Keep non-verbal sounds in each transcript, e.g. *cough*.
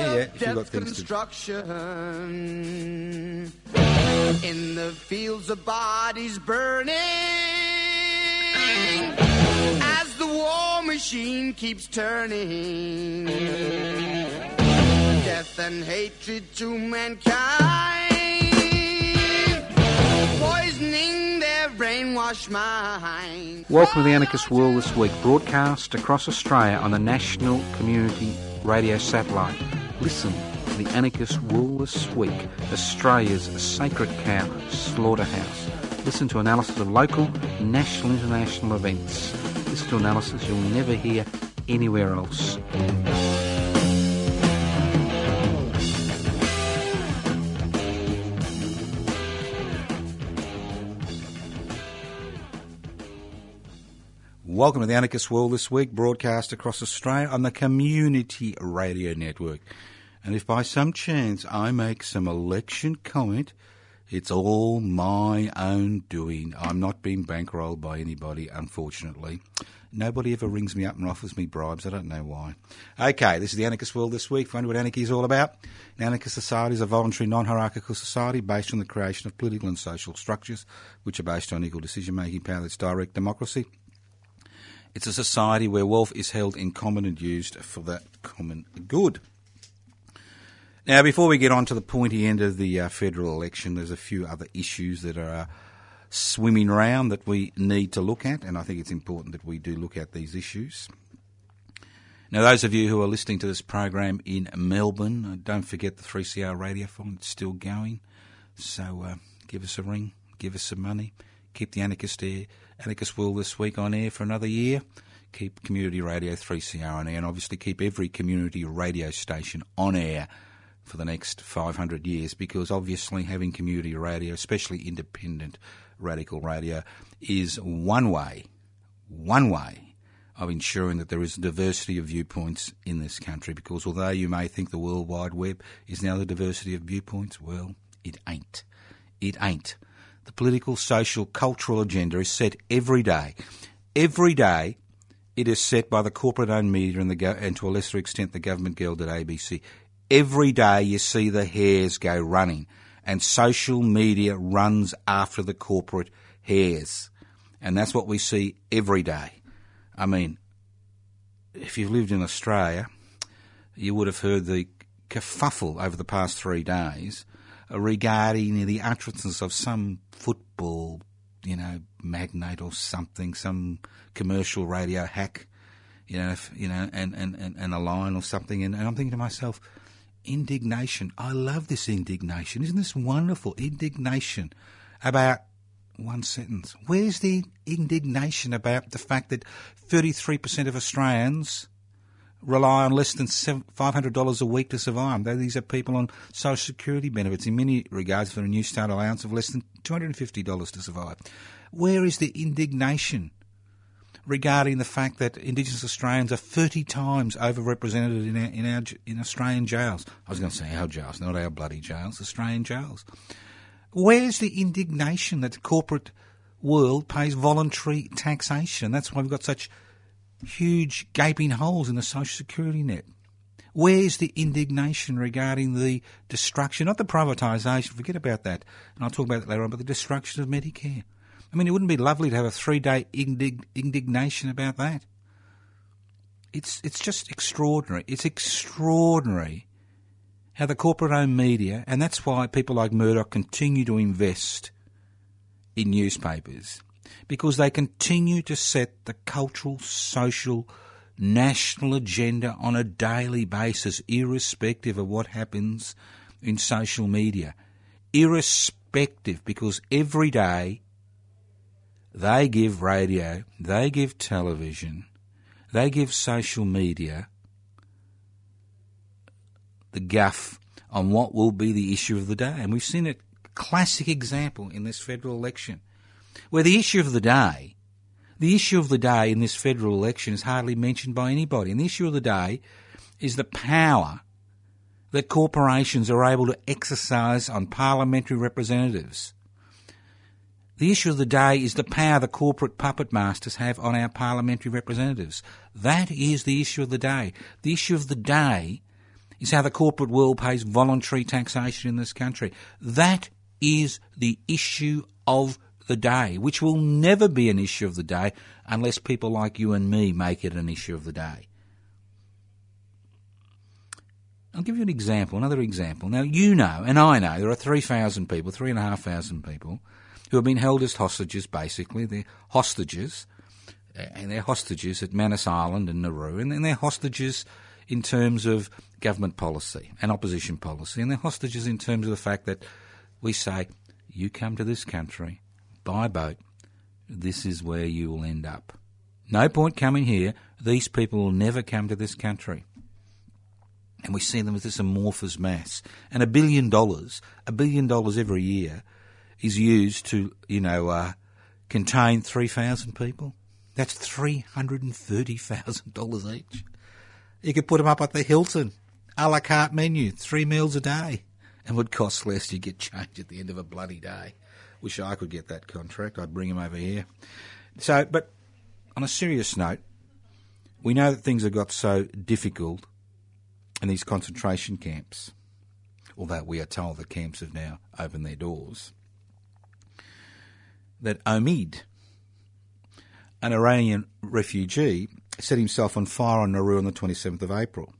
Yeah, yeah, if you've got things to... construction in the fields of bodies burning as the war machine keeps turning. Death and hatred to mankind poisoning their brainwashed mind Welcome to the Anarchist World this week, broadcast across Australia on the National Community Radio Satellite. Listen to the Anarchist World this week, Australia's sacred cow slaughterhouse. Listen to analysis of local, national, international events. Listen to analysis you'll never hear anywhere else. Welcome to the Anarchist World this week, broadcast across Australia on the Community Radio Network. And if by some chance I make some election comment, it's all my own doing. I'm not being bankrolled by anybody, unfortunately. Nobody ever rings me up and offers me bribes. I don't know why. Okay, this is the Anarchist World this week. Find out what anarchy is all about. An anarchist society is a voluntary, non-hierarchical society based on the creation of political and social structures which are based on equal decision-making power that's direct democracy. It's a society where wealth is held in common and used for that common good. Now, before we get on to the pointy end of the uh, federal election, there's a few other issues that are uh, swimming around that we need to look at, and I think it's important that we do look at these issues. Now, those of you who are listening to this program in Melbourne, uh, don't forget the 3CR radiothon, it's still going. So uh, give us a ring, give us some money, keep the Anarchist Air, Anarchist Will this week on air for another year. Keep Community Radio 3CR on air, and obviously keep every community radio station on air for the next 500 years because obviously having community radio, especially independent radical radio, is one way, one way of ensuring that there is a diversity of viewpoints in this country because although you may think the World Wide Web is now the diversity of viewpoints, well, it ain't. It ain't. The political, social, cultural agenda is set every day. Every day, it is set by the corporate-owned media and, the go- and to a lesser extent the government-gelded ABC. Every day you see the hares go running, and social media runs after the corporate hares, and that's what we see every day. I mean, if you've lived in Australia, you would have heard the kerfuffle over the past three days Uh, regarding the utterances of some football, you know, magnate or something, some commercial radio hack, you know, if, you know, and, and, and, and a line or something. And, and I'm thinking to myself, indignation. I love this indignation. Isn't this wonderful? Indignation about one sentence. Where's the indignation about the fact that 33% of Australians rely on less than $500 a week to survive. These are people on social security benefits in many regards for a new start allowance of less than $250 to survive. Where is the indignation regarding the fact that Indigenous Australians are 30 times overrepresented in our, in our in Australian jails? I was going to say our jails, not our bloody jails, Australian jails. Where's the indignation that the corporate world pays voluntary taxation? That's why we've got such huge gaping holes in the social security net. Where's the indignation regarding the destruction, not the privatisation, forget about that, and I'll talk about that later on, but the destruction of Medicare? I mean, it wouldn't be lovely to have a three day indig- indignation about that. It's, it's just extraordinary. It's extraordinary how the corporate owned media, and that's why people like Murdoch continue to invest in newspapers because they continue to set the cultural, social, national agenda on a daily basis, irrespective of what happens in social media. Irrespective, because every day they give radio, they give television, they give social media the guff on what will be the issue of the day. And we've seen a classic example in this federal election, where the issue of the day, the issue of the day in this federal election is hardly mentioned by anybody. And the issue of the day is the power that corporations are able to exercise on parliamentary representatives. The issue of the day is the power the corporate puppet masters have on our parliamentary representatives. That is the issue of the day. The issue of the day is how the corporate world pays voluntary taxation in this country. That is the issue of the day, which will never be an issue of the day unless people like you and me make it an issue of the day. I'll give you an example, another example. Now, you know, and I know, there are 3,000 people, 3,500 people who have been held as hostages, basically. They're hostages, and they're hostages at Manus Island and Nauru, and they're hostages in terms of government policy and opposition policy, and they're hostages in terms of the fact that we say, you come to this country by boat, this is where you will end up. No point coming here, these people will never come to this country. And we see them as this amorphous mass. And a billion dollars, a billion dollars every year, is used to, you know, uh, contain 3,000 people. That's $330,000 each. You could put them up at the Hilton, a la carte menu, three meals a day, and would cost less. You get *laughs* change at the end of a bloody day. Wish I could get that contract. I'd bring him over here. So, but on a serious note, we know that things have got so difficult in these concentration camps, although we are told the camps have now opened their doors that Omid, an Iranian refugee, set himself on fire on Nauru on the 27th of April.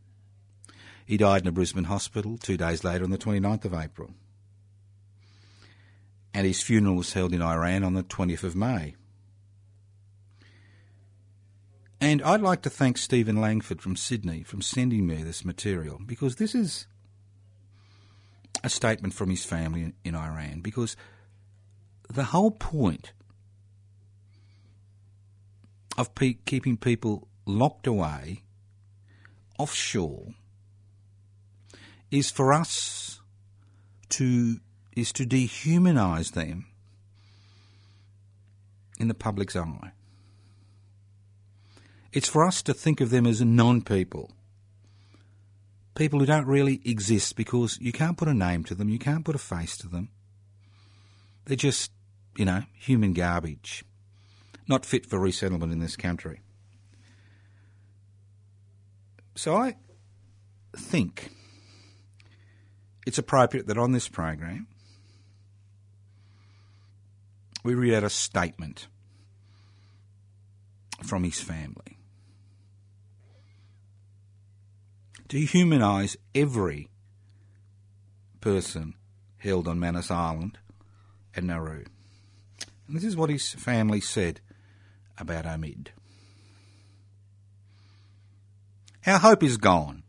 He died in a Brisbane hospital two days later on the 29th of April. And his funeral was held in Iran on the 20th of May. And I'd like to thank Stephen Langford from Sydney for sending me this material because this is a statement from his family in Iran because the whole point of pe- keeping people locked away offshore is for us to is to dehumanize them in the public's eye. It's for us to think of them as non-people. People who don't really exist because you can't put a name to them, you can't put a face to them. They're just you know, human garbage, not fit for resettlement in this country. So I think it's appropriate that on this program we read out a statement from his family. Dehumanise every person held on Manus Island and Nauru. And this is what his family said about Omid. Our hope is gone.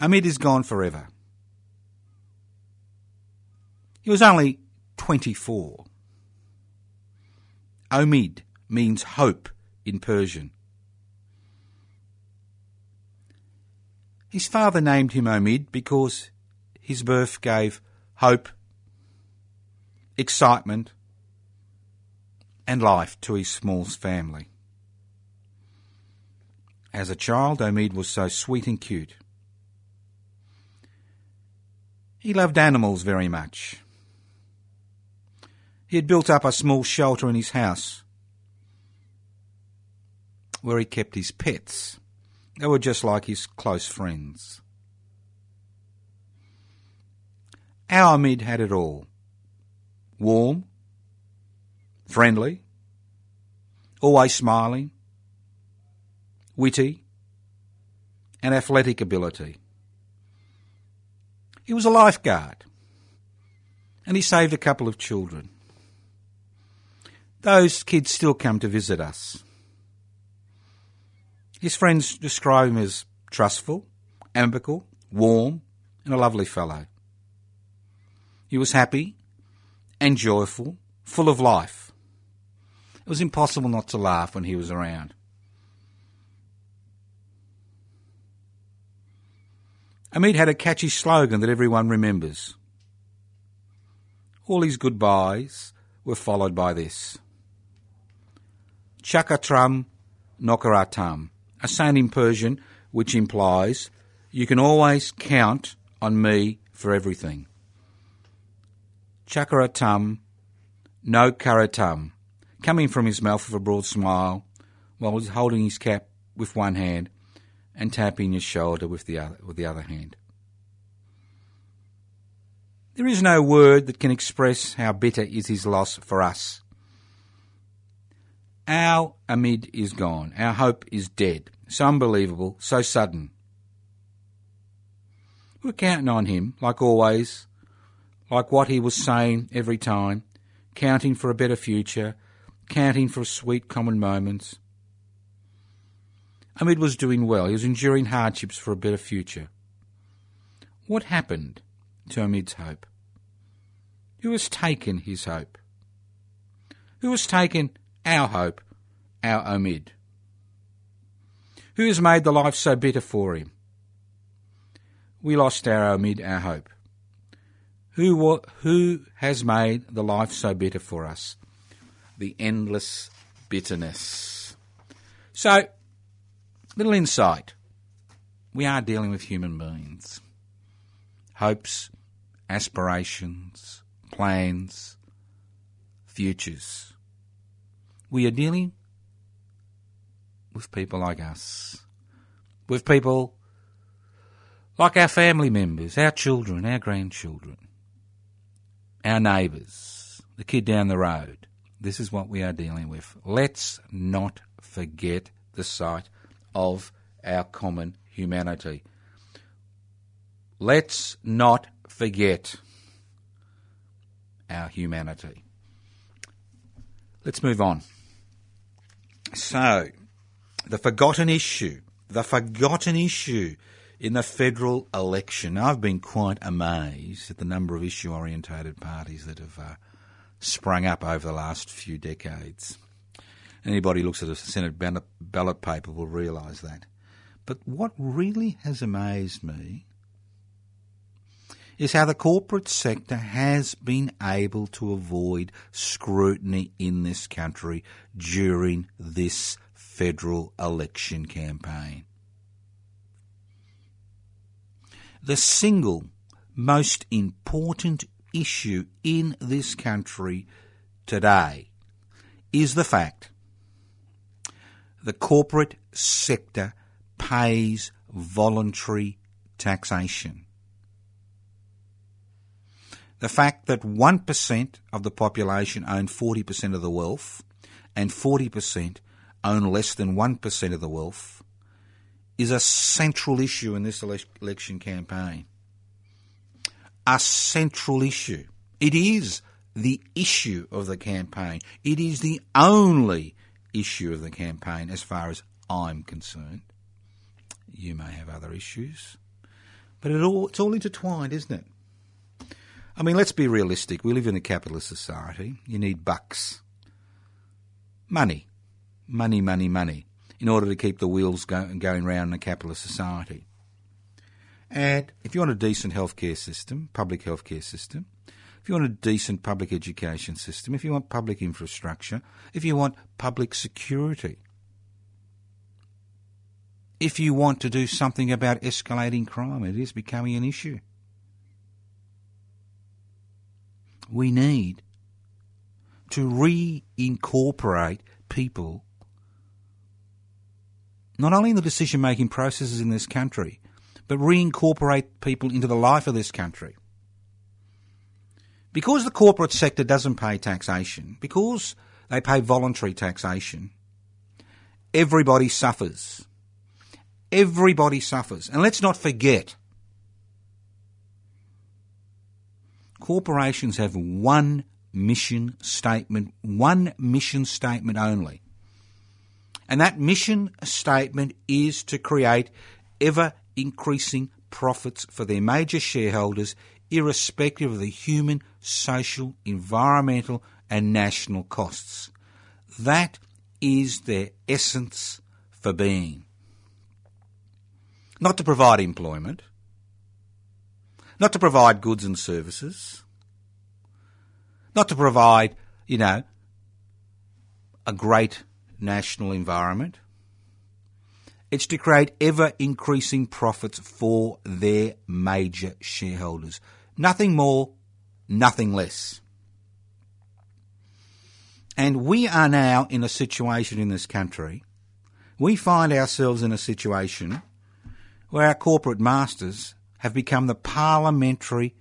Omid is gone forever. He was only 24. Omid means hope in Persian. His father named him Omid because his birth gave hope excitement, and life to his small family. As a child, Omid was so sweet and cute. He loved animals very much. He had built up a small shelter in his house where he kept his pets. They were just like his close friends. Our Omid had it all warm, friendly, always smiling, witty, and athletic ability. He was a lifeguard, and he saved a couple of children. Those kids still come to visit us. His friends describe him as trustful, amicable, warm, and a lovely fellow. He was happy and joyful, full of life. It was impossible not to laugh when he was around. Omid had a catchy slogan that everyone remembers. All his goodbyes were followed by this. Chakatram Nokaratam, a saying in Persian which implies you can always count on me for everything. Chakaratam no karatam, coming from his mouth with a broad smile, while he's holding his cap with one hand and tapping his shoulder with the other, with the other hand. There is no word that can express how bitter is his loss for us. Our Omid is gone. Our hope is dead. So unbelievable, so sudden. We're counting on him, like always, like what he was saying every time, counting for a better future, counting for sweet common moments. Omid was doing well. He was enduring hardships for a better future. What happened to Omid's hope? Who has taken his hope? Who has taken our hope, our Omid? Who has made the life so bitter for him? We lost our Omid, our hope. Who, who has made the life so bitter for us? The endless bitterness. So, little insight. We are dealing with human beings. Hopes, aspirations, plans, futures. We are dealing with people like us, with people like our family members, our children, our grandchildren, our neighbours, the kid down the road. This is what we are dealing with. Let's not forget the sight of our common humanity. Let's not forget our humanity. Let's move on. So, the forgotten issue, the forgotten issue in the federal election. I've been quite amazed at the number of issue orientated parties that have uh, sprung up over the last few decades. Anybody who looks at a Senate ballot paper will realise that. But what really has amazed me is how the corporate sector has been able to avoid scrutiny in this country during this federal election campaign. The single most important issue in this country today is the fact the corporate sector pays voluntary taxation. The fact that 1% of the population own 40% of the wealth and 40% own less than 1% of the wealth is a central issue in this election campaign. A central issue. It is the issue of the campaign. It is the only issue of the campaign as far as I'm concerned. You may have other issues, but it all, it's all intertwined, isn't it? I mean, let's be realistic. We live in a capitalist society. You need bucks. Money. Money, money, money. In order to keep the wheels go, going round in a capitalist society. And if you want a decent healthcare system, public healthcare system, if you want a decent public education system, if you want public infrastructure, if you want public security, if you want to do something about escalating crime, it is becoming an issue. We need to reincorporate people not only in the decision making processes in this country, but reincorporate people into the life of this country. Because the corporate sector doesn't pay taxation, because they pay voluntary taxation, everybody suffers. Everybody suffers. And let's not forget corporations have one mission statement, one mission statement only. And that mission statement is to create ever increasing profits for their major shareholders, irrespective of the human, social, environmental, and national costs. That is their essence for being. Not to provide employment, not to provide goods and services, not to provide, you know, a great national environment. It's to create ever increasing profits for their major shareholders. Nothing more, nothing less. And we are now in a situation in this country, we find ourselves in a situation where our corporate masters have become the parliamentary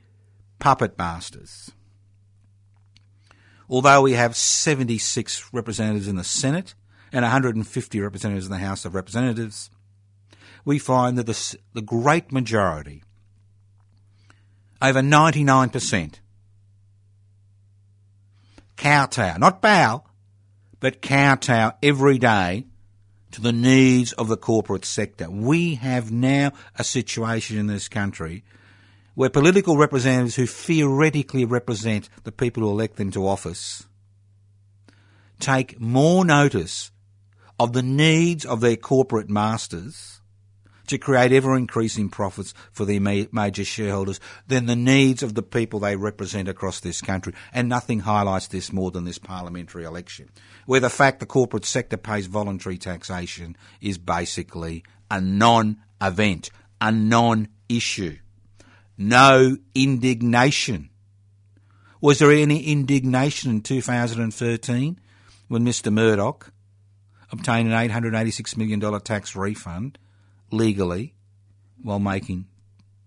puppet masters. Although we have 76 representatives in the Senate and 150 representatives in the House of Representatives, we find that the, the great majority, over 99%, kowtow, not bow, but kowtow every day to the needs of the corporate sector. We have now a situation in this country where political representatives who theoretically represent the people who elect them to office take more notice of the needs of their corporate masters to create ever increasing profits for their major shareholders than the needs of the people they represent across this country. And nothing highlights this more than this parliamentary election, where the fact the corporate sector pays voluntary taxation is basically a non event, a non issue. No indignation. Was there any indignation in 2013 when Mr Murdoch obtained an $886 million tax refund legally while making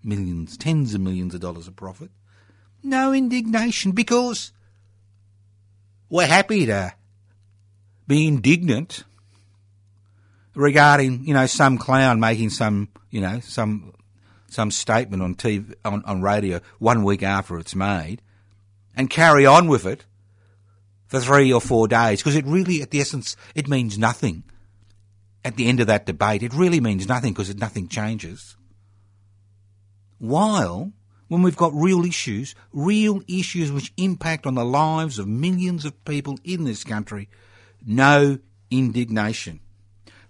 millions, tens of millions of dollars of profit. No indignation because we're happy to be indignant regarding, you know, some clown making some, you know, some some statement on TV on, on radio one week after it's made and carry on with it for three or four days because it really, at the essence, it means nothing. At the end of that debate, it really means nothing because nothing changes. While when we've got real issues, real issues which impact on the lives of millions of people in this country, no indignation.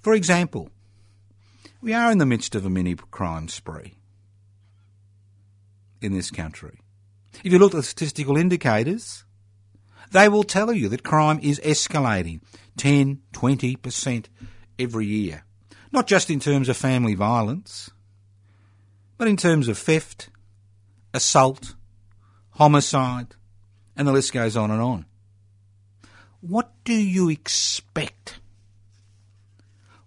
For example, we are in the midst of a mini crime spree in this country. If you look at the statistical indicators, they will tell you that crime is escalating 10, 20% every year. Not just in terms of family violence, but in terms of theft, assault, homicide, and the list goes on and on. What do you expect?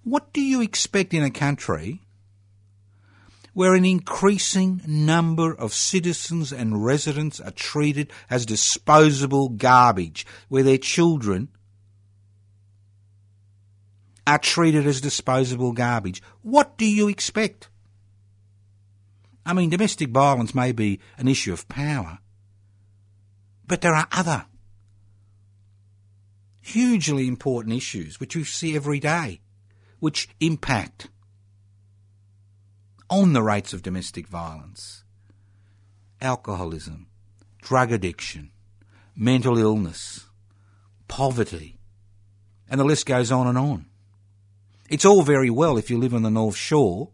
What do you expect in a country where an increasing number of citizens and residents are treated as disposable garbage, where their children are treated as disposable garbage. What do you expect? I mean, domestic violence may be an issue of power, but there are other hugely important issues which we see every day, which impact on the rates of domestic violence. Alcoholism, drug addiction, mental illness, poverty, and the list goes on and on. It's all very well if you live on the North Shore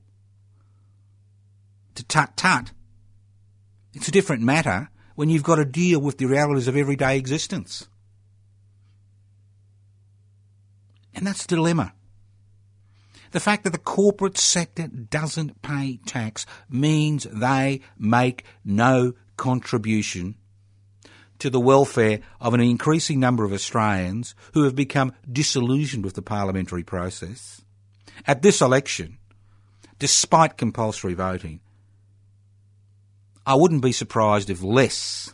to tut tut. It's a different matter when you've got to deal with the realities of everyday existence. And that's the dilemma. The fact that the corporate sector doesn't pay tax means they make no contribution to the welfare of an increasing number of Australians who have become disillusioned with the parliamentary process. At this election, despite compulsory voting, I wouldn't be surprised if less,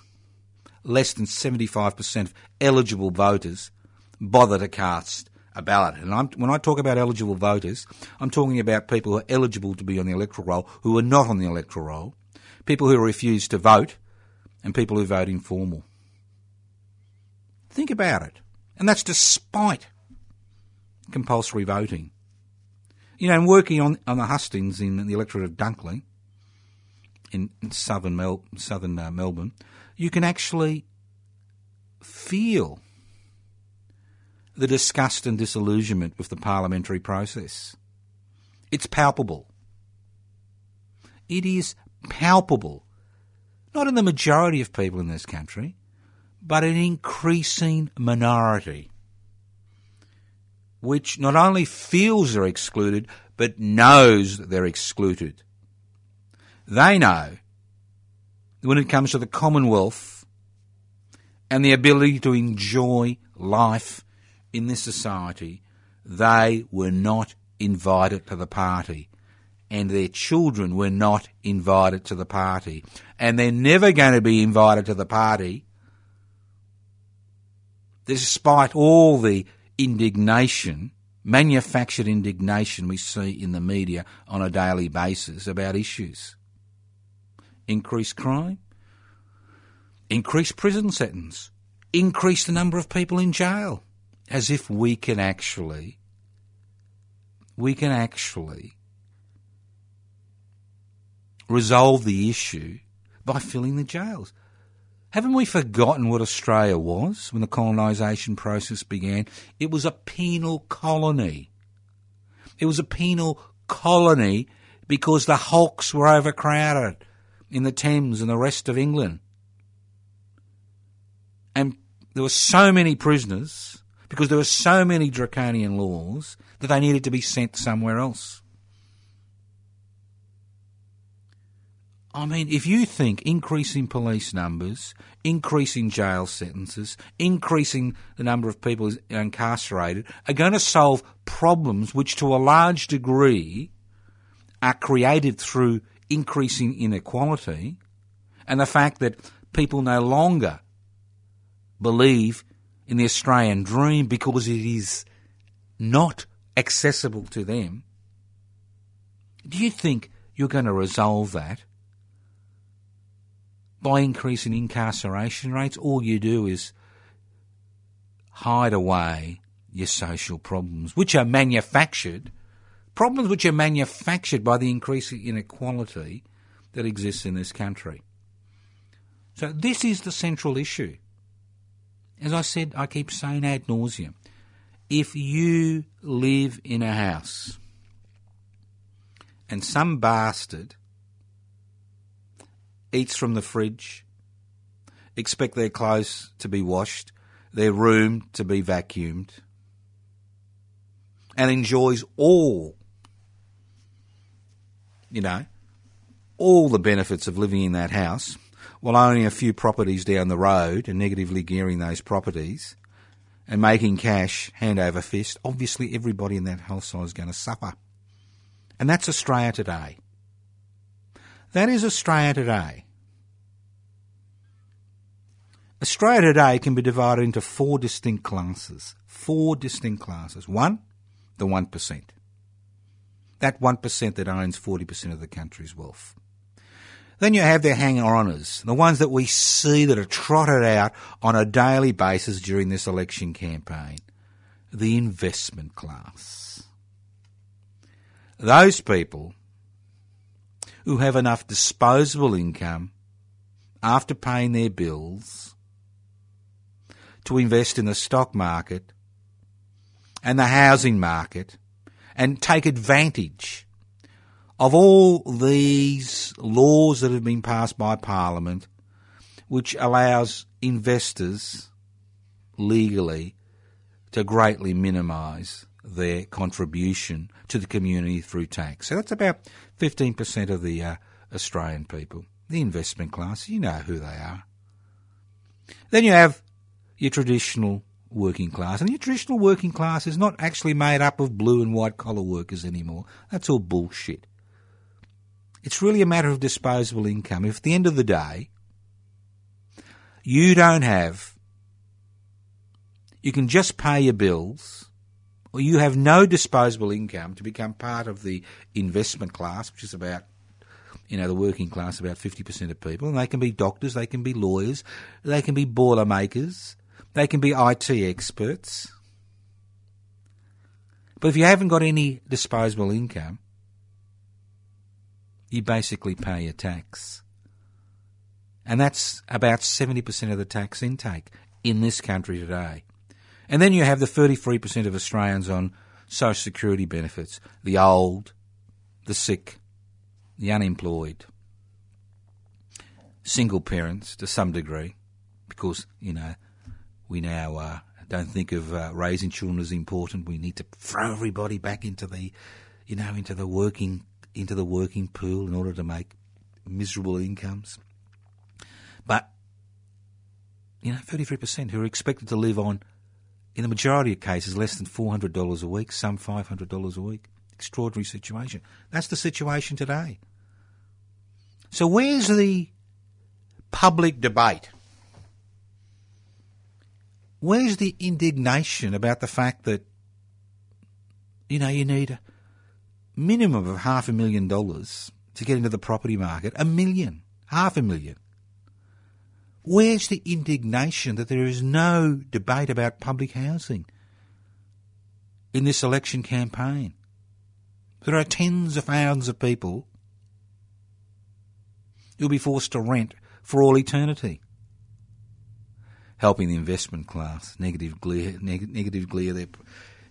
less than 75% of eligible voters bother to cast a ballot. And I'm, when I talk about eligible voters, I'm talking about people who are eligible to be on the electoral roll who are not on the electoral roll, people who refuse to vote, and people who vote informal. Think about it. And that's despite compulsory voting. You know, and working on, on the hustings in the electorate of Dunkley, in, in southern, Mel, southern uh, Melbourne, you can actually feel the disgust and disillusionment with the parliamentary process. It's palpable. It is palpable not in the majority of people in this country, but an increasing minority, which not only feels they're excluded, but knows they're excluded. They know that when it comes to the Commonwealth and the ability to enjoy life in this society, they were not invited to the party. And their children were not invited to the party. And they're never going to be invited to the party despite all the indignation, manufactured indignation we see in the media on a daily basis about issues. Increased crime, increased prison sentence, increase the number of people in jail, as if we can actually, we can actually resolve the issue by filling the jails. Haven't we forgotten what Australia was when the colonisation process began? It was a penal colony. It was a penal colony because the hulks were overcrowded in the Thames and the rest of England. And there were so many prisoners because there were so many draconian laws that they needed to be sent somewhere else. I mean, if you think increasing police numbers, increasing jail sentences, increasing the number of people incarcerated are going to solve problems which, to a large degree, are created through increasing inequality and the fact that people no longer believe in the Australian dream because it is not accessible to them, do you think you're going to resolve that? By increasing incarceration rates, all you do is hide away your social problems, which are manufactured, problems which are manufactured by the increasing inequality that exists in this country. So this is the central issue. As I said, I keep saying ad nauseum. If you live in a house and some bastard eats from the fridge, expect their clothes to be washed, their room to be vacuumed, and enjoys all, you know, all the benefits of living in that house, while owning a few properties down the road and negatively gearing those properties and making cash hand over fist, obviously everybody in that household is going to suffer. And that's Australia today. That is Australia today. Australia today can be divided into four distinct classes. Four distinct classes. One, the 1%. That 1% that owns 40% of the country's wealth. Then you have their hanger-oners, the ones that we see that are trotted out on a daily basis during this election campaign. The investment class. Those people who have enough disposable income after paying their bills to invest in the stock market and the housing market and take advantage of all these laws that have been passed by Parliament, which allows investors legally to greatly minimise their contribution to the community through tax. So that's about 15% of the uh, Australian people. The investment class, you know who they are. Then you have your traditional working class. And your traditional working class is not actually made up of blue and white collar workers anymore. That's all bullshit. It's really a matter of disposable income. If at the end of the day, you don't have, you can just pay your bills, or you have no disposable income to become part of the investment class, which is about you know, the working class, about 50% of people, and they can be doctors, they can be lawyers, they can be boiler makers, they can be IT experts. But if you haven't got any disposable income, you basically pay a tax. And that's about 70% of the tax intake in this country today. And then you have the 33% of Australians on social security benefits the old, the sick, the unemployed. single parents to some degree, because you know we now uh, don't think of uh, raising children as important. We need to throw everybody back into the, you know, into the working into the working pool in order to make miserable incomes. But you know, thirty three percent who are expected to live on, in the majority of cases, less than four hundred dollars a week, some five hundred dollars a week. Extraordinary situation. That's the situation today. So where's the public debate? Where's the indignation about the fact that, you know, you need a minimum of half a million dollars to get into the property market? A million, half a million. Where's the indignation that there is no debate about public housing in this election campaign? There are tens of thousands of people who'll be forced to rent for all eternity. Helping the investment class negative gear, neg- negative their,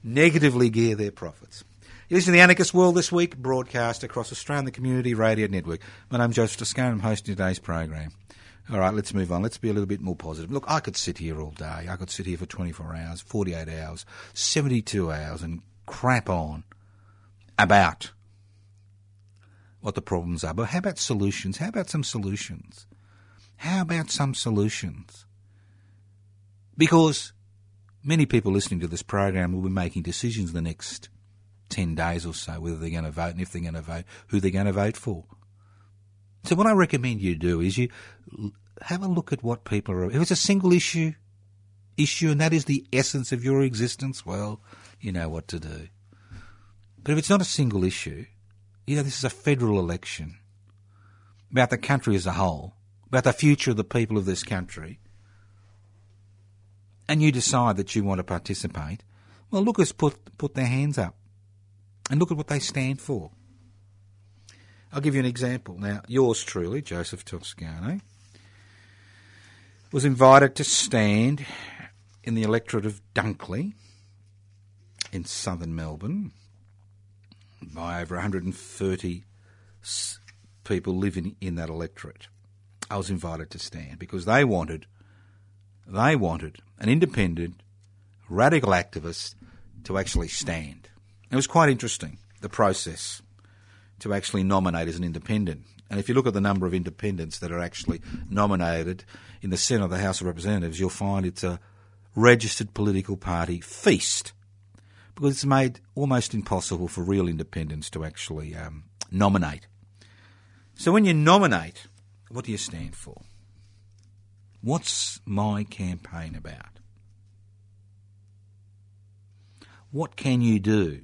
negatively gear their profits. You listen to the Anarchist World this week, broadcast across Australia the Community Radio Network. My name's Joseph Toscano. I'm hosting today's program. All right, let's move on. Let's be a little bit more positive. Look, I could sit here all day. I could sit here for 24 hours, 48 hours, 72 hours and crap on about what the problems are. But how about solutions? How about some solutions? How about some solutions? Because many people listening to this program will be making decisions the next 10 days or so, whether they're going to vote and if they're going to vote, who they're going to vote for. So what I recommend you do is you have a look at what people are. If it's a single issue, issue, and that is the essence of your existence, well, you know what to do. But if it's not a single issue, you know, this is a federal election about the country as a whole, about the future of the people of this country, and you decide that you want to participate, well, look us put, put their hands up and look at what they stand for. I'll give you an example. Now, yours truly, Joseph Toscano, was invited to stand in the electorate of Dunkley in southern Melbourne by over 130 people living in that electorate. I was invited to stand because they wanted they wanted an independent radical activist to actually stand. It was quite interesting the process to actually nominate as an independent. And if you look at the number of independents that are actually nominated in the Senate of the House of Representatives, you'll find it's a registered political party feast because it's made almost impossible for real independents to actually um, nominate. So when you nominate, what do you stand for? What's my campaign about? What can you do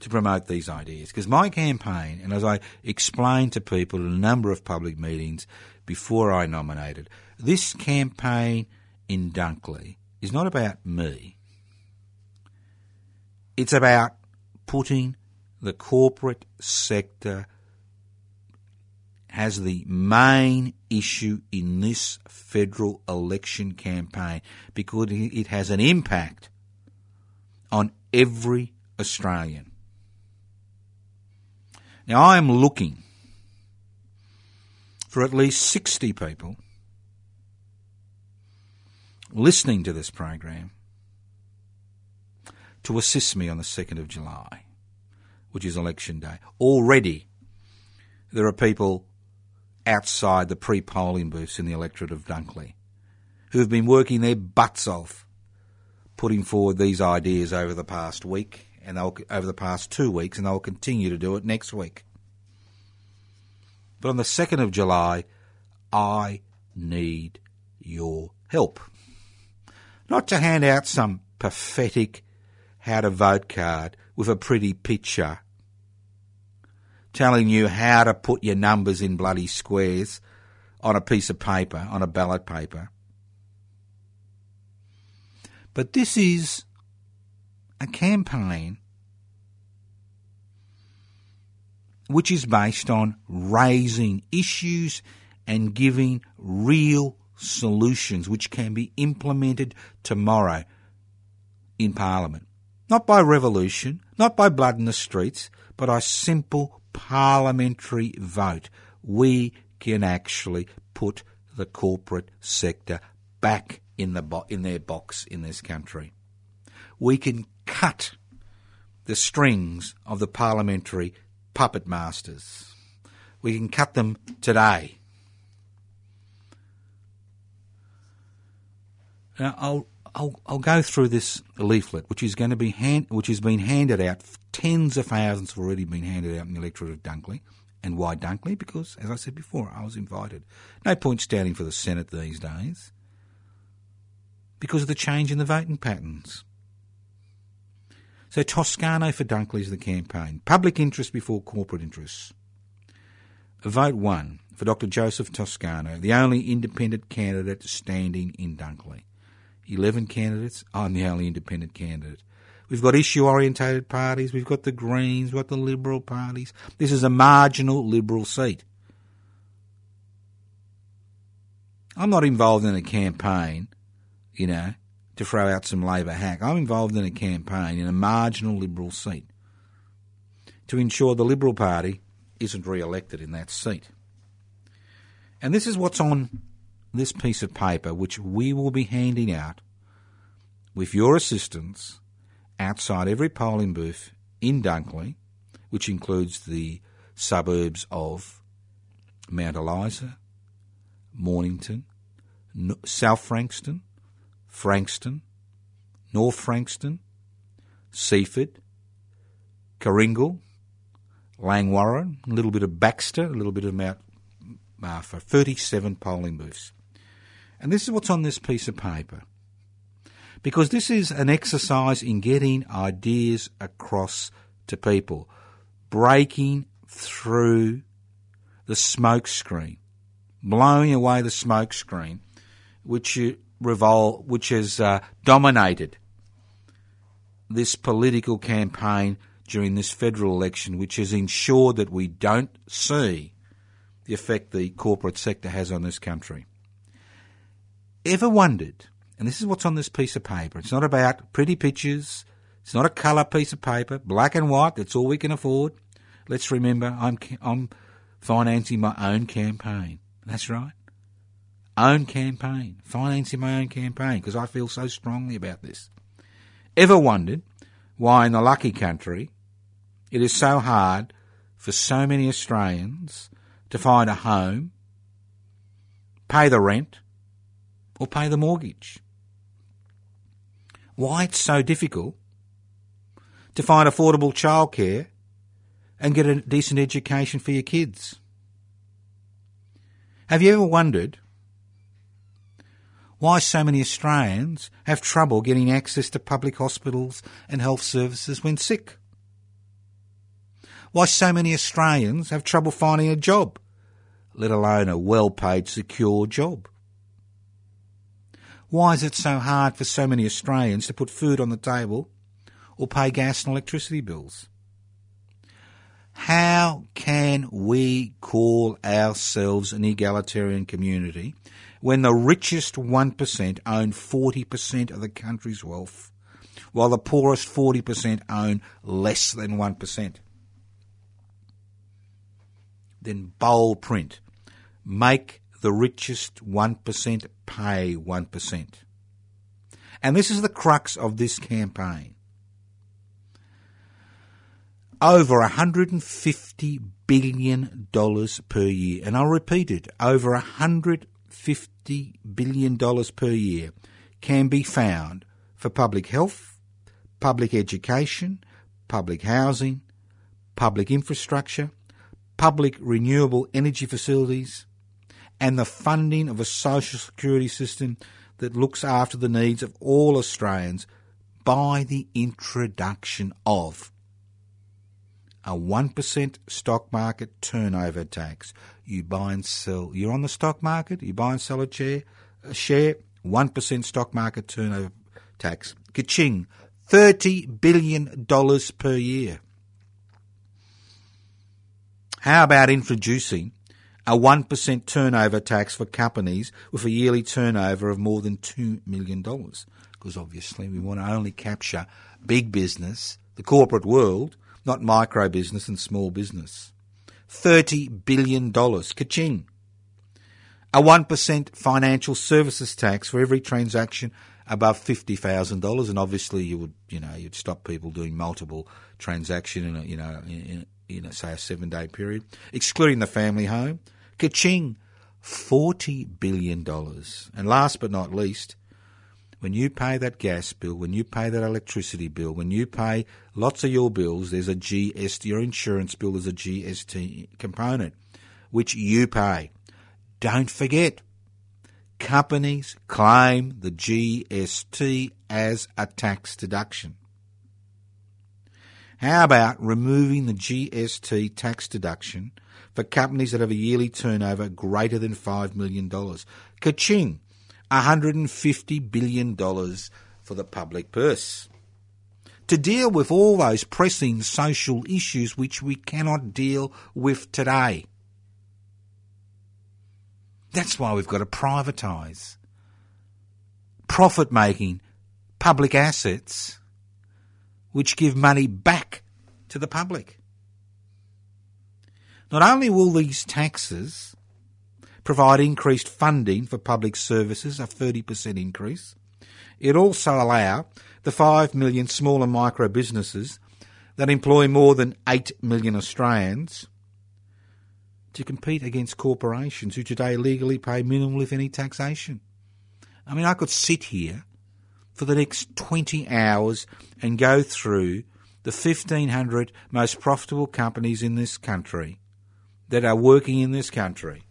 to promote these ideas? Because my campaign, and as I explained to people in a number of public meetings before I nominated, this campaign in Dunkley is not about me. It's about putting the corporate sector has the main issue in this federal election campaign because it has an impact on every Australian. Now, I am looking for at least 60 people listening to this program to assist me on the 2nd of July, which is election day. Already, there are people outside the pre polling booths in the electorate of Dunkley who have been working their butts off putting forward these ideas over the past week and over the past two weeks, and they'll continue to do it next week. But on the 2nd of July, I need your help. Not to hand out some pathetic how to vote card with a pretty picture telling you how to put your numbers in bloody squares on a piece of paper, on a ballot paper. But this is a campaign which is based on raising issues and giving real solutions which can be implemented tomorrow in Parliament. Not by revolution, not by blood in the streets, but a simple parliamentary vote we can actually put the corporate sector back in the bo- in their box in this country. We can cut the strings of the parliamentary puppet masters. We can cut them today. Now, I'll, I'll, I'll go through this leaflet, which is going to be hand, which has been handed out. Tens of thousands have already been handed out in the electorate of Dunkley. And why Dunkley? Because, as I said before, I was invited. No point standing for the Senate these days. Because of the change in the voting patterns. So Toscano for Dunkley is the campaign. Public interest before corporate interests. Vote one for Dr. Joseph Toscano, the only independent candidate standing in Dunkley. 11 candidates, oh, I'm the only independent candidate. We've got issue orientated parties, we've got the Greens, we've got the Liberal parties. This is a marginal Liberal seat. I'm not involved in a campaign, you know, to throw out some Labor hack. I'm involved in a campaign in a marginal Liberal seat to ensure the Liberal Party isn't re elected in that seat. And this is what's on this piece of paper, which we will be handing out with your assistance outside every polling booth in Dunkley, which includes the suburbs of Mount Eliza, Mornington, South Frankston, Frankston, North Frankston, Seaford, Karingal, Langwarrin, a little bit of Baxter, a little bit of Mount uh, Martha, 37 polling booths. And this is what's on this piece of paper. Because this is an exercise in getting ideas across to people, breaking through the smoke screen, blowing away the smoke screen, which revol- which has uh, dominated this political campaign during this federal election, which has ensured that we don't see the effect the corporate sector has on this country ever wondered, and this is what's on this piece of paper, it's not about pretty pictures, it's not a colour piece of paper, black and white, that's all we can afford. Let's remember, I'm, I'm financing my own campaign. That's right. Own campaign. Financing my own campaign because I feel so strongly about this. Ever wondered why in the lucky country it is so hard for so many Australians to find a home, pay the rent, or pay the mortgage. Why it's so difficult to find affordable childcare and get a decent education for your kids. Have you ever wondered why so many Australians have trouble getting access to public hospitals and health services when sick? Why so many Australians have trouble finding a job, let alone a well paid, secure job? Why is it so hard for so many Australians to put food on the table or pay gas and electricity bills? How can we call ourselves an egalitarian community when the richest 1% own 40% of the country's wealth, while the poorest 40% own less than 1%? Then bold print. Make the richest 1% pay 1%. And this is the crux of this campaign. Over $150 billion per year, and I'll repeat it, over $150 billion per year can be found for public health, public education, public housing, public infrastructure, public renewable energy facilities, and the funding of a social security system that looks after the needs of all Australians by the introduction of a 1% stock market turnover tax. You buy and sell, you're on the stock market, you buy and sell a share, a share 1% stock market turnover tax. Kaching, $30 billion per year. How about introducing a 1% turnover tax for companies with a yearly turnover of more than $2 million. Because obviously we want to only capture big business, the corporate world, not micro business and small business. $30 billion. Kaching. A 1% financial services tax for every transaction above $50,000. And obviously you would, you know, you'd stop people doing multiple transaction in a, you know, in, in a, say a seven day period, excluding the family home. Kaching. $40 billion. And last but not least, when you pay that gas bill, when you pay that electricity bill, when you pay lots of your bills, there's a GST, your insurance bill is a GST component, which you pay. Don't forget, companies claim the GST as a tax deduction. How about removing the GST tax deduction for companies that have a yearly turnover greater than $5 million. Kaching, $150 billion for the public purse. To deal with all those pressing social issues which we cannot deal with today. That's why we've got to privatise. Profit making public assets which give money back to the public. Not only will these taxes provide increased funding for public services, a 30% increase, it also allow the 5 million small and micro businesses that employ more than 8 million Australians to compete against corporations who today legally pay minimal, if any, taxation. I mean, I could sit here for the next 20 hours and go through the 1,500 most profitable companies in this country that are working in this country,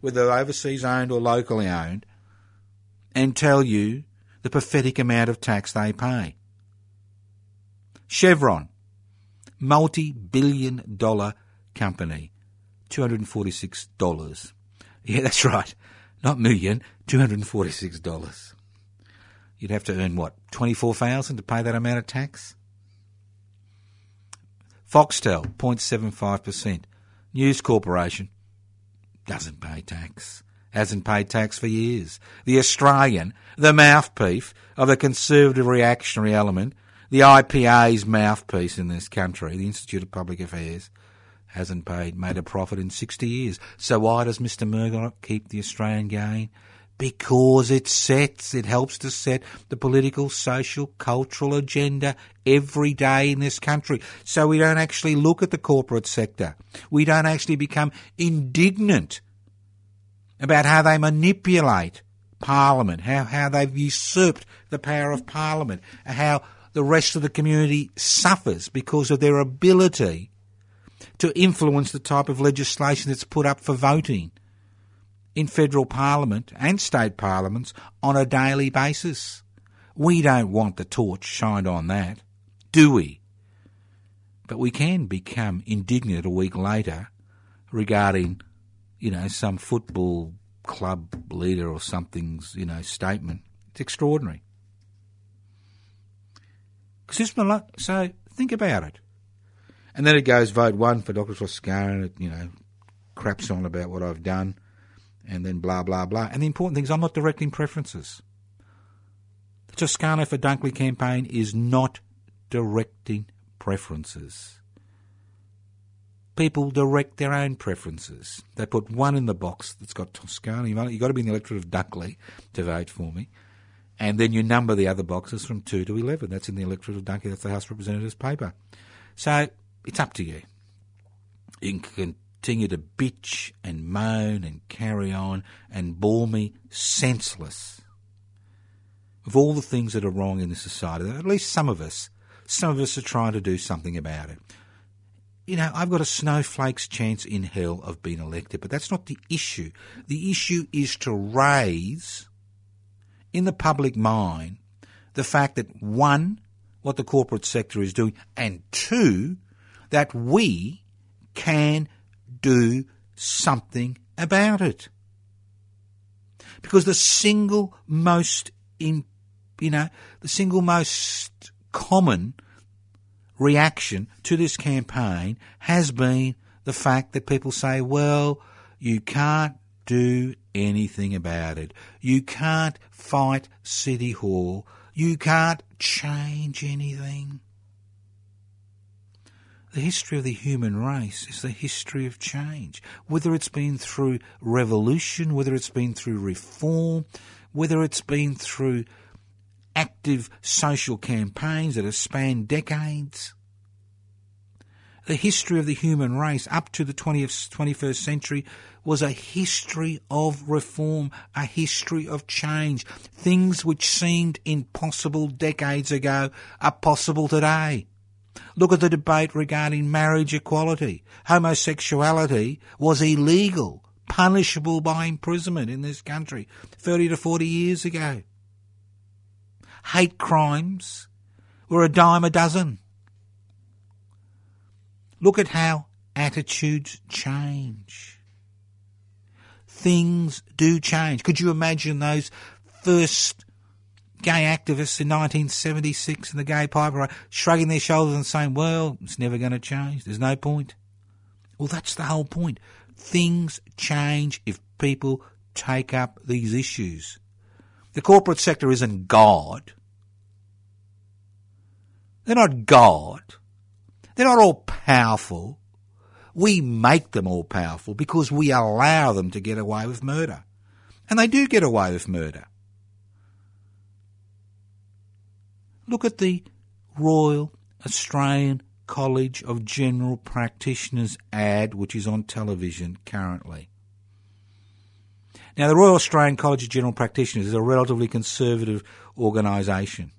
whether overseas owned or locally owned, and tell you the pathetic amount of tax they pay. Chevron, multi billion dollar company, $246. Yeah, that's right. Not million, $246. You'd have to earn what, 24,000 to pay that amount of tax? Foxtel, 0.75%. News Corporation doesn't pay tax. Hasn't paid tax for years. The Australian, the mouthpiece of the conservative reactionary element, the IPA's mouthpiece in this country, the Institute of Public Affairs, hasn't paid, made a profit in 60 years. So why does Mr Murdoch keep the Australian going? Because it sets, it helps to set the political, social, cultural agenda every day in this country. So we don't actually look at the corporate sector. We don't actually become indignant about how they manipulate Parliament, how, how they've usurped the power of Parliament, how the rest of the community suffers because of their ability to influence the type of legislation that's put up for voting in federal parliament and state parliaments on a daily basis. We don't want the torch shined on that, do we? But we can become indignant a week later regarding, you know, some football club leader or something's, you know, statement. It's extraordinary. So think about it. And then it goes vote one for Dr. It, you know, craps on about what I've done and then blah, blah, blah. And the important thing is I'm not directing preferences. The Toscano for Dunkley campaign is not directing preferences. People direct their own preferences. They put one in the box that's got Toscano. You've got to be in the electorate of Dunkley to vote for me. And then you number the other boxes from 2 to 11. That's in the electorate of Dunkley. That's the House Representatives paper. So it's up to you. You can continue to bitch and moan and carry on and bore me senseless of all the things that are wrong in this society. At least some of us, some of us are trying to do something about it. You know, I've got a snowflake's chance in hell of being elected, but that's not the issue. The issue is to raise in the public mind the fact that one, what the corporate sector is doing, and two, that we can do something about it. Because the single most, in, you know, the single most common reaction to this campaign has been the fact that people say, well, you can't do anything about it. You can't fight City Hall. You can't change anything. The history of the human race is the history of change. Whether it's been through revolution, whether it's been through reform, whether it's been through active social campaigns that have spanned decades. The history of the human race up to the 20th, 21st century was a history of reform, a history of change. Things which seemed impossible decades ago are possible today. Look at the debate regarding marriage equality. Homosexuality was illegal, punishable by imprisonment in this country 30 to 40 years ago. Hate crimes were a dime a dozen. Look at how attitudes change. Things do change. Could you imagine those first gay activists in 1976 and the gay piper shrugging their shoulders and saying, well, it's never going to change. There's no point. Well, that's the whole point. Things change if people take up these issues. The corporate sector isn't God. They're not God. They're not all powerful. We make them all powerful because we allow them to get away with murder. And they do get away with murder. Look at the Royal Australian College of General Practitioners ad, which is on television currently. Now, the Royal Australian College of General Practitioners is a relatively conservative organisation,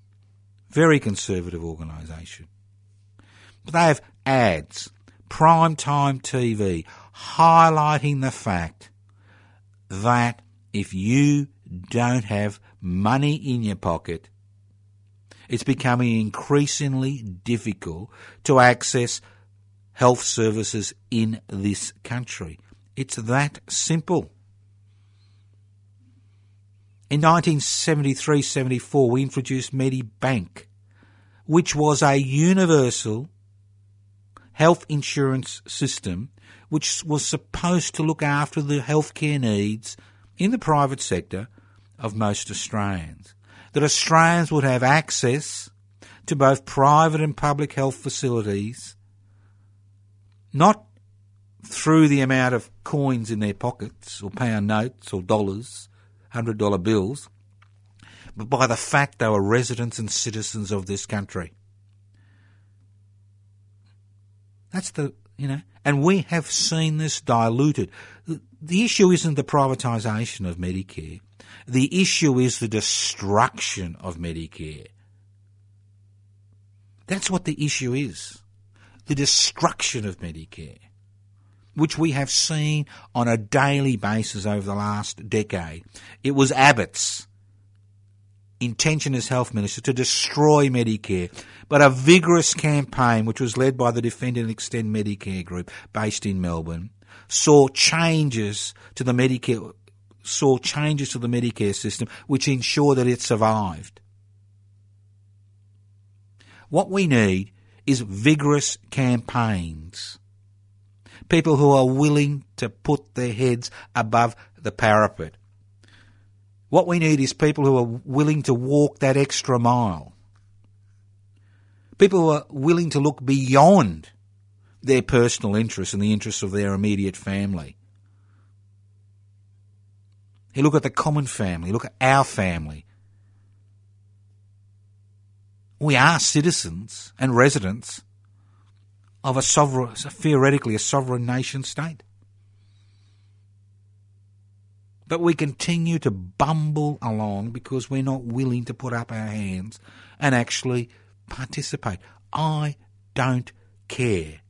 very conservative organisation. But they have ads, prime time TV, highlighting the fact that if you don't have money in your pocket, it's becoming increasingly difficult to access health services in this country. It's that simple. In 1973 74, we introduced Medibank, which was a universal health insurance system which was supposed to look after the healthcare needs in the private sector of most Australians that Australians would have access to both private and public health facilities, not through the amount of coins in their pockets, or pound notes, or dollars, hundred dollar bills, but by the fact they were residents and citizens of this country. That's the, you know, and we have seen this diluted. The issue isn't the privatisation of Medicare. The issue is the destruction of Medicare. That's what the issue is. The destruction of Medicare, which we have seen on a daily basis over the last decade. It was Abbott's intention as health minister to destroy Medicare, but a vigorous campaign, which was led by the Defend and Extend Medicare group based in Melbourne, saw changes to the Medicare saw changes to the Medicare system which ensure that it survived. What we need is vigorous campaigns. People who are willing to put their heads above the parapet. What we need is people who are willing to walk that extra mile. People who are willing to look beyond their personal interests and the interests of their immediate family. You look at the common family, look at our family. We are citizens and residents of a sovereign, theoretically a sovereign nation state. But we continue to bumble along because we're not willing to put up our hands and actually participate. I don't care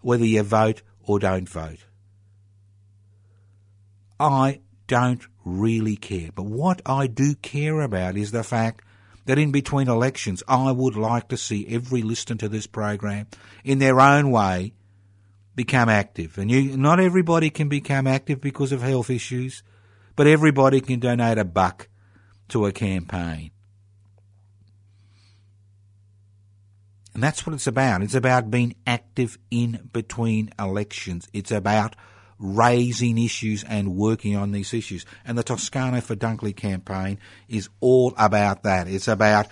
whether you vote or don't vote. I don't really care. But what I do care about is the fact that in between elections, I would like to see every listener to this program, in their own way, become active. And you, not everybody can become active because of health issues, but everybody can donate a buck to a campaign. And that's what it's about. It's about being active in between elections. It's about raising issues and working on these issues. And the Toscano for Dunkley campaign is all about that. It's about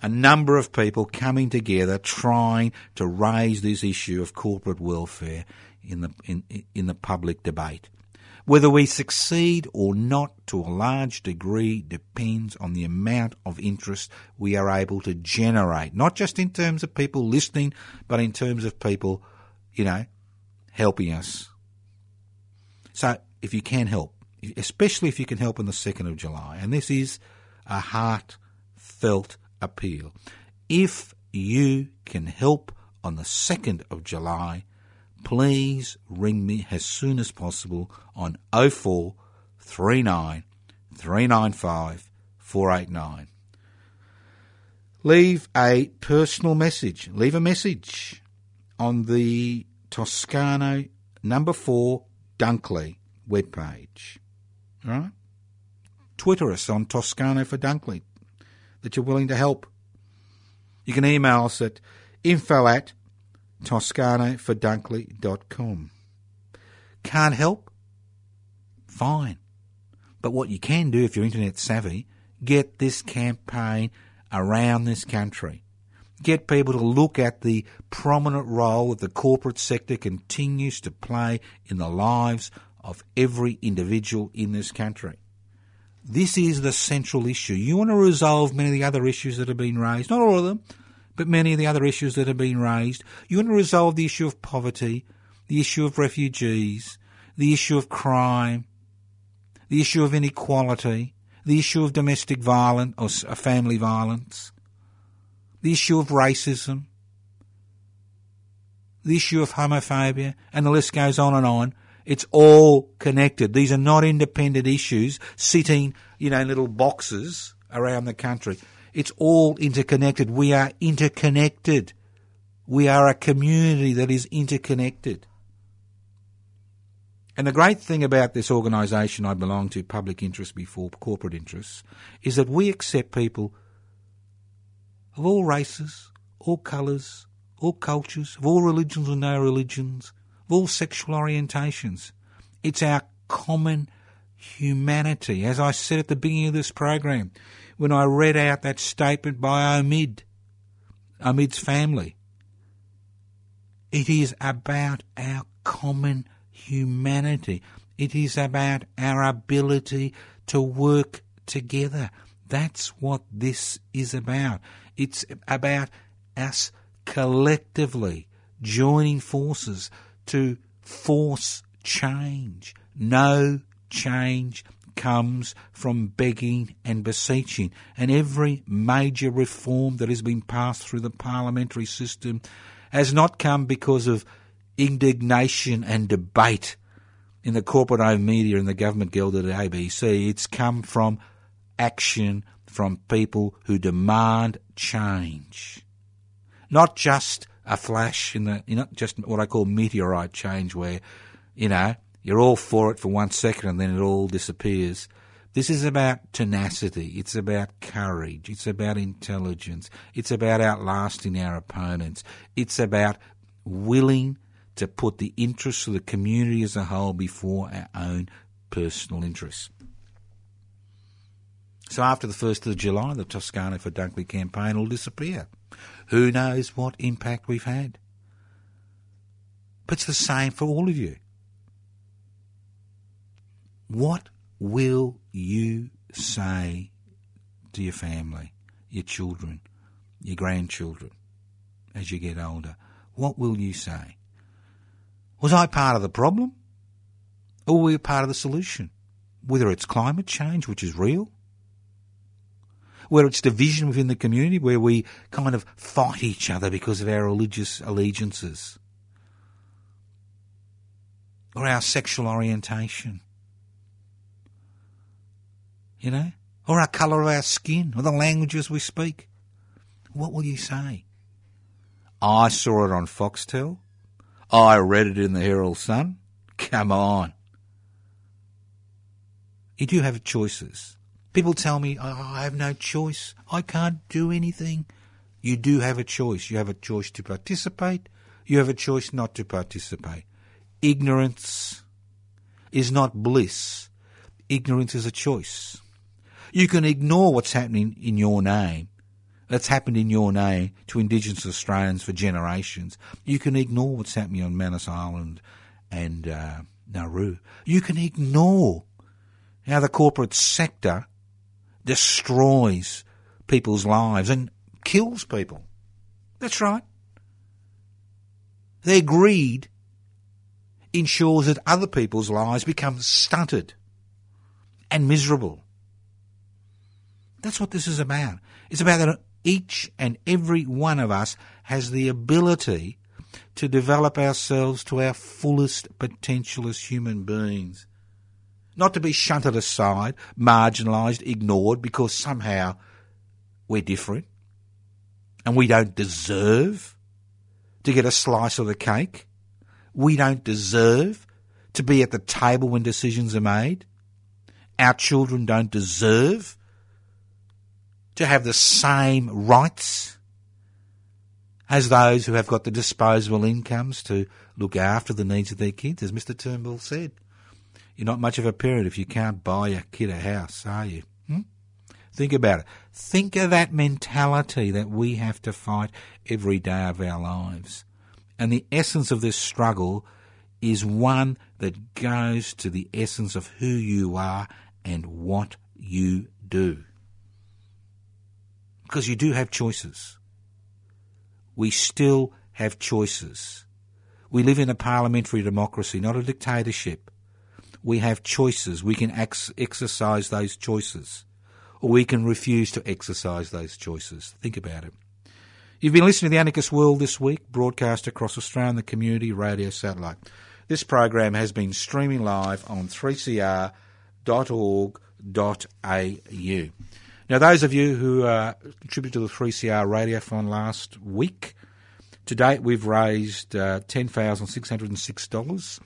a number of people coming together trying to raise this issue of corporate welfare in the, in, in the public debate. Whether we succeed or not to a large degree depends on the amount of interest we are able to generate, not just in terms of people listening, but in terms of people, you know, helping us. So if you can help, especially if you can help on the 2nd of July, and this is a heartfelt appeal. If you can help on the 2nd of July, please ring me as soon as possible on 0439 395 489. Leave a personal message. Leave a message on the Toscano number 4 Dunkley webpage. All right? Twitter us on Toscano for Dunkley that you're willing to help. You can email us at info at toscanofordunkley.com. Can't help? Fine. But what you can do if you're internet savvy, get this campaign around this country. Get people to look at the prominent role that the corporate sector continues to play in the lives of every individual in this country. This is the central issue. You want to resolve many of the other issues that have been raised, not all of them, but many of the other issues that have been raised. You want to resolve the issue of poverty, the issue of refugees, the issue of crime, the issue of inequality, the issue of domestic violence or uh, family violence, the issue of racism, the issue of homophobia, and the list goes on and on. It's all connected. These are not independent issues sitting, you know, in little boxes around the country. It's all interconnected. We are interconnected. We are a community that is interconnected. And the great thing about this organisation I belong to, public interest before corporate interests, is that we accept people of all races, all colours, all cultures, of all religions and no religions, all sexual orientations. It's our common humanity. As I said at the beginning of this program, when I read out that statement by Omid, Omid's family, it is about our common humanity. It is about our ability to work together. That's what this is about. It's about us collectively joining forces to force change. No change comes from begging and beseeching. And every major reform that has been passed through the parliamentary system has not come because of indignation and debate in the corporate owned media and the government guild at ABC. It's come from action from people who demand change. Not just a flash in the, you know, just what I call meteorite change where, you know, you're all for it for one second and then it all disappears. This is about tenacity. It's about courage. It's about intelligence. It's about outlasting our opponents. It's about willing to put the interests of the community as a whole before our own personal interests. So after the 1st of July, the Toscano for Dunkley campaign will disappear. Who knows what impact we've had? But it's the same for all of you. What will you say to your family, your children, your grandchildren as you get older? What will you say? Was I part of the problem? Or were we part of the solution? Whether it's climate change, which is real, where it's division within the community, where we kind of fight each other because of our religious allegiances or our sexual orientation, you know, or our colour of our skin or the languages we speak. What will you say? I saw it on Foxtel. I read it in the Herald Sun. Come on. You do have choices. People tell me, oh, I have no choice. I can't do anything. You do have a choice. You have a choice to participate. You have a choice not to participate. Ignorance is not bliss. Ignorance is a choice. You can ignore what's happening in your name, that's happened in your name to Indigenous Australians for generations. You can ignore what's happening on Manus Island and uh, Nauru. You can ignore how the corporate sector destroys people's lives and kills people. That's right. Their greed ensures that other people's lives become stunted and miserable. That's what this is about. It's about that each and every one of us has the ability to develop ourselves to our fullest potential as human beings. Not to be shunted aside, marginalised, ignored because somehow we're different and we don't deserve to get a slice of the cake. We don't deserve to be at the table when decisions are made. Our children don't deserve to have the same rights as those who have got the disposable incomes to look after the needs of their kids, as Mr. Turnbull said. You're not much of a parent if you can't buy a kid a house, are you? Hmm? Think about it. Think of that mentality that we have to fight every day of our lives. And the essence of this struggle is one that goes to the essence of who you are and what you do because you do have choices. We still have choices. We live in a parliamentary democracy, not a dictatorship. We have choices. We can ex- exercise those choices, or we can refuse to exercise those choices. Think about it. You've been listening to The Anarchist World this week, broadcast across Australia on the community radio satellite. This program has been streaming live on 3cr.org.au. Now, those of you who uh, contributed to the 3CR Radiothon last week, to date we've raised uh, $10,606.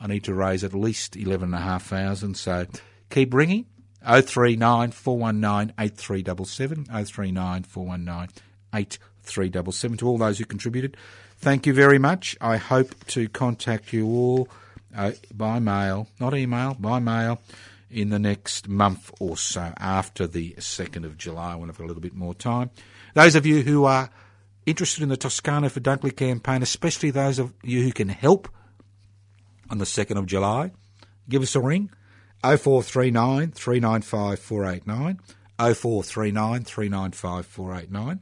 I need to raise at least 11500 so keep ringing. 039 419 8377, 039 419 8377 to all those who contributed. Thank you very much. I hope to contact you all uh, by mail, not email, by mail in the next month or so after the 2nd of July when I've got a little bit more time. Those of you who are interested in the Toscano for Dunkley campaign, especially those of you who can help on the 2nd of July, give us a ring 0439 395 489 0439 395 489.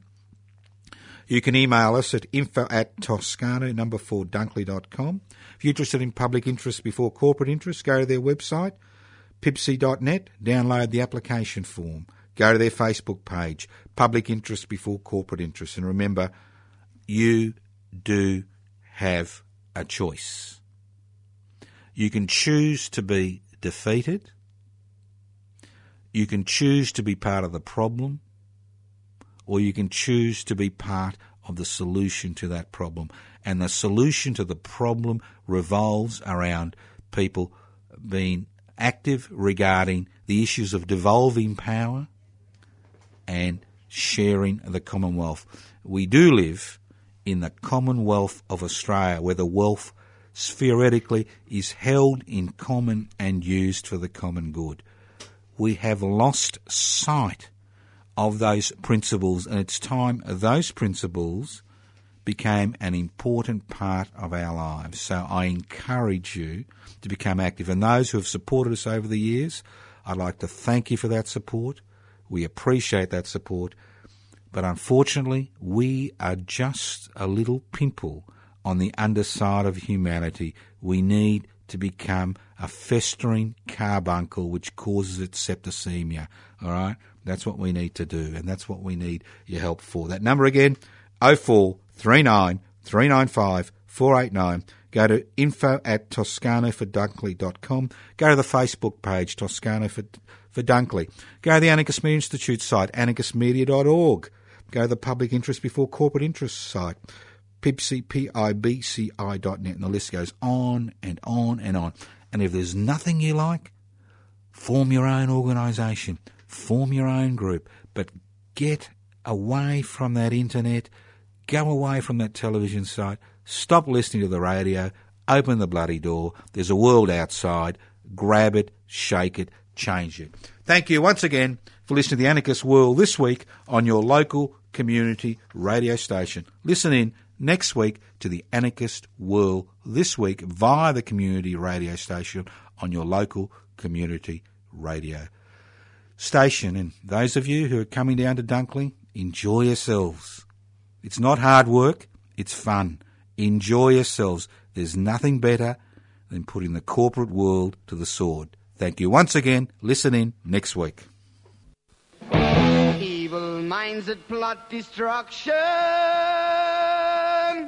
You can email us at info at toscano number 4 dunkley.com. If you're interested in public interest before corporate interest, go to their website pibci.net, download the application form, go to their Facebook page, public interest before corporate interest, and remember, you do have a choice. You can choose to be defeated. You can choose to be part of the problem, or you can choose to be part of the solution to that problem. And the solution to the problem revolves around people being active regarding the issues of devolving power and sharing the Commonwealth. We do live in the Commonwealth of Australia where the wealth theoretically is held in common and used for the common good. We have lost sight of those principles and it's time those principles became an important part of our lives. So I encourage you to become active. And those who have supported us over the years, I'd like to thank you for that support. We appreciate that support. But unfortunately, we are just a little pimple on the underside of humanity. We need to become a festering carbuncle which causes its septicemia. All right? That's what we need to do, and that's what we need your help for. That number again, 0439 395 489. Go to info at toscanofordunkley.com. Go to the Facebook page, Toscano for, for Dunkley. Go to the Anarchist Media Institute site, anarchistmedia.org. Go to the Public Interest Before Corporate Interest site, P-I-B-C-I.net. And the list goes on and on and on. And if there's nothing you like, form your own organisation, form your own group, but get away from that internet, go away from that television site, Stop listening to the radio. Open the bloody door. There's a world outside. Grab it, shake it, change it. Thank you once again for listening to the Anarchist World this week on your local community radio station. Listen in next week to the Anarchist World this week via the community radio station on your local community radio station. And those of you who are coming down to Dunkley, enjoy yourselves. It's not hard work, it's fun. Enjoy yourselves. There's nothing better than putting the corporate world to the sword. Thank you once again. Listen in next week. Evil minds that plot destruction.